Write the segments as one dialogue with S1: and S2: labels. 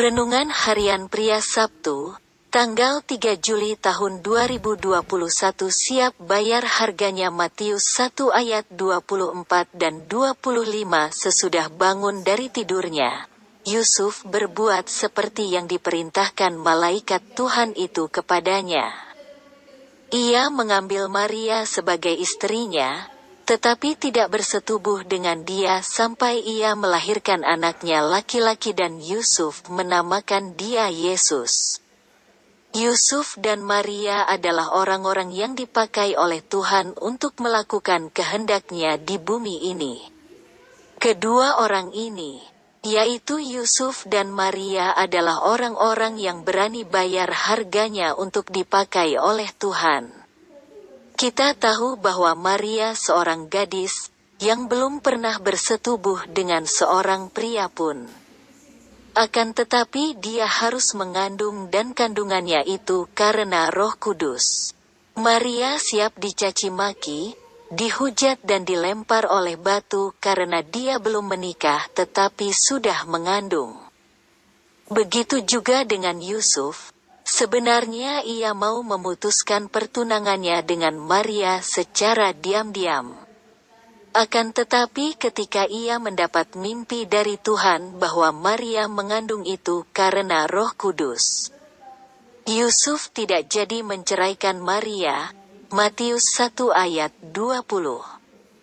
S1: Renungan Harian Pria Sabtu, tanggal 3 Juli tahun 2021 siap bayar harganya Matius 1 ayat 24 dan 25 sesudah bangun dari tidurnya. Yusuf berbuat seperti yang diperintahkan malaikat Tuhan itu kepadanya. Ia mengambil Maria sebagai istrinya, tetapi tidak bersetubuh dengan dia sampai ia melahirkan anaknya laki-laki dan Yusuf menamakan dia Yesus. Yusuf dan Maria adalah orang-orang yang dipakai oleh Tuhan untuk melakukan kehendaknya di bumi ini. Kedua orang ini, yaitu Yusuf dan Maria adalah orang-orang yang berani bayar harganya untuk dipakai oleh Tuhan. Kita tahu bahwa Maria seorang gadis yang belum pernah bersetubuh dengan seorang pria pun. Akan tetapi dia harus mengandung dan kandungannya itu karena roh kudus. Maria siap dicaci maki, dihujat dan dilempar oleh batu karena dia belum menikah tetapi sudah mengandung. Begitu juga dengan Yusuf, Sebenarnya ia mau memutuskan pertunangannya dengan Maria secara diam-diam. Akan tetapi ketika ia mendapat mimpi dari Tuhan bahwa Maria mengandung itu karena roh kudus. Yusuf tidak jadi menceraikan Maria, Matius 1 ayat 20.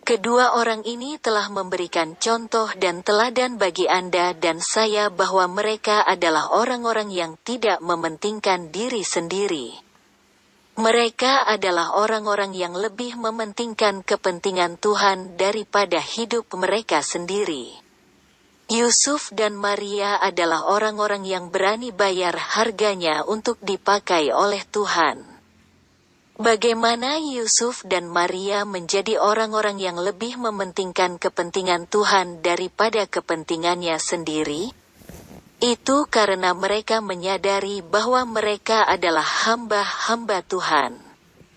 S1: Kedua orang ini telah memberikan contoh dan teladan bagi Anda dan saya bahwa mereka adalah orang-orang yang tidak mementingkan diri sendiri. Mereka adalah orang-orang yang lebih mementingkan kepentingan Tuhan daripada hidup mereka sendiri. Yusuf dan Maria adalah orang-orang yang berani bayar harganya untuk dipakai oleh Tuhan. Bagaimana Yusuf dan Maria menjadi orang-orang yang lebih mementingkan kepentingan Tuhan daripada kepentingannya sendiri? Itu karena mereka menyadari bahwa mereka adalah hamba-hamba Tuhan.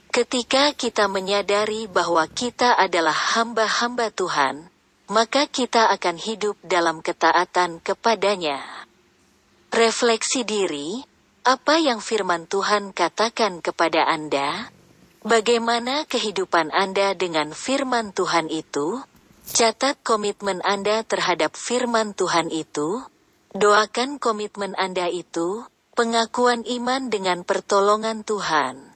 S1: Ketika kita menyadari bahwa kita adalah hamba-hamba Tuhan, maka kita akan hidup dalam ketaatan kepadanya. Refleksi diri, apa yang firman Tuhan katakan kepada Anda? Bagaimana kehidupan Anda dengan firman Tuhan itu? Catat komitmen Anda terhadap firman Tuhan itu. Doakan komitmen Anda itu, pengakuan iman dengan pertolongan Tuhan.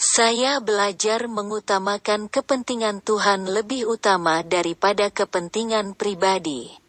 S1: Saya belajar mengutamakan kepentingan Tuhan lebih utama daripada kepentingan pribadi.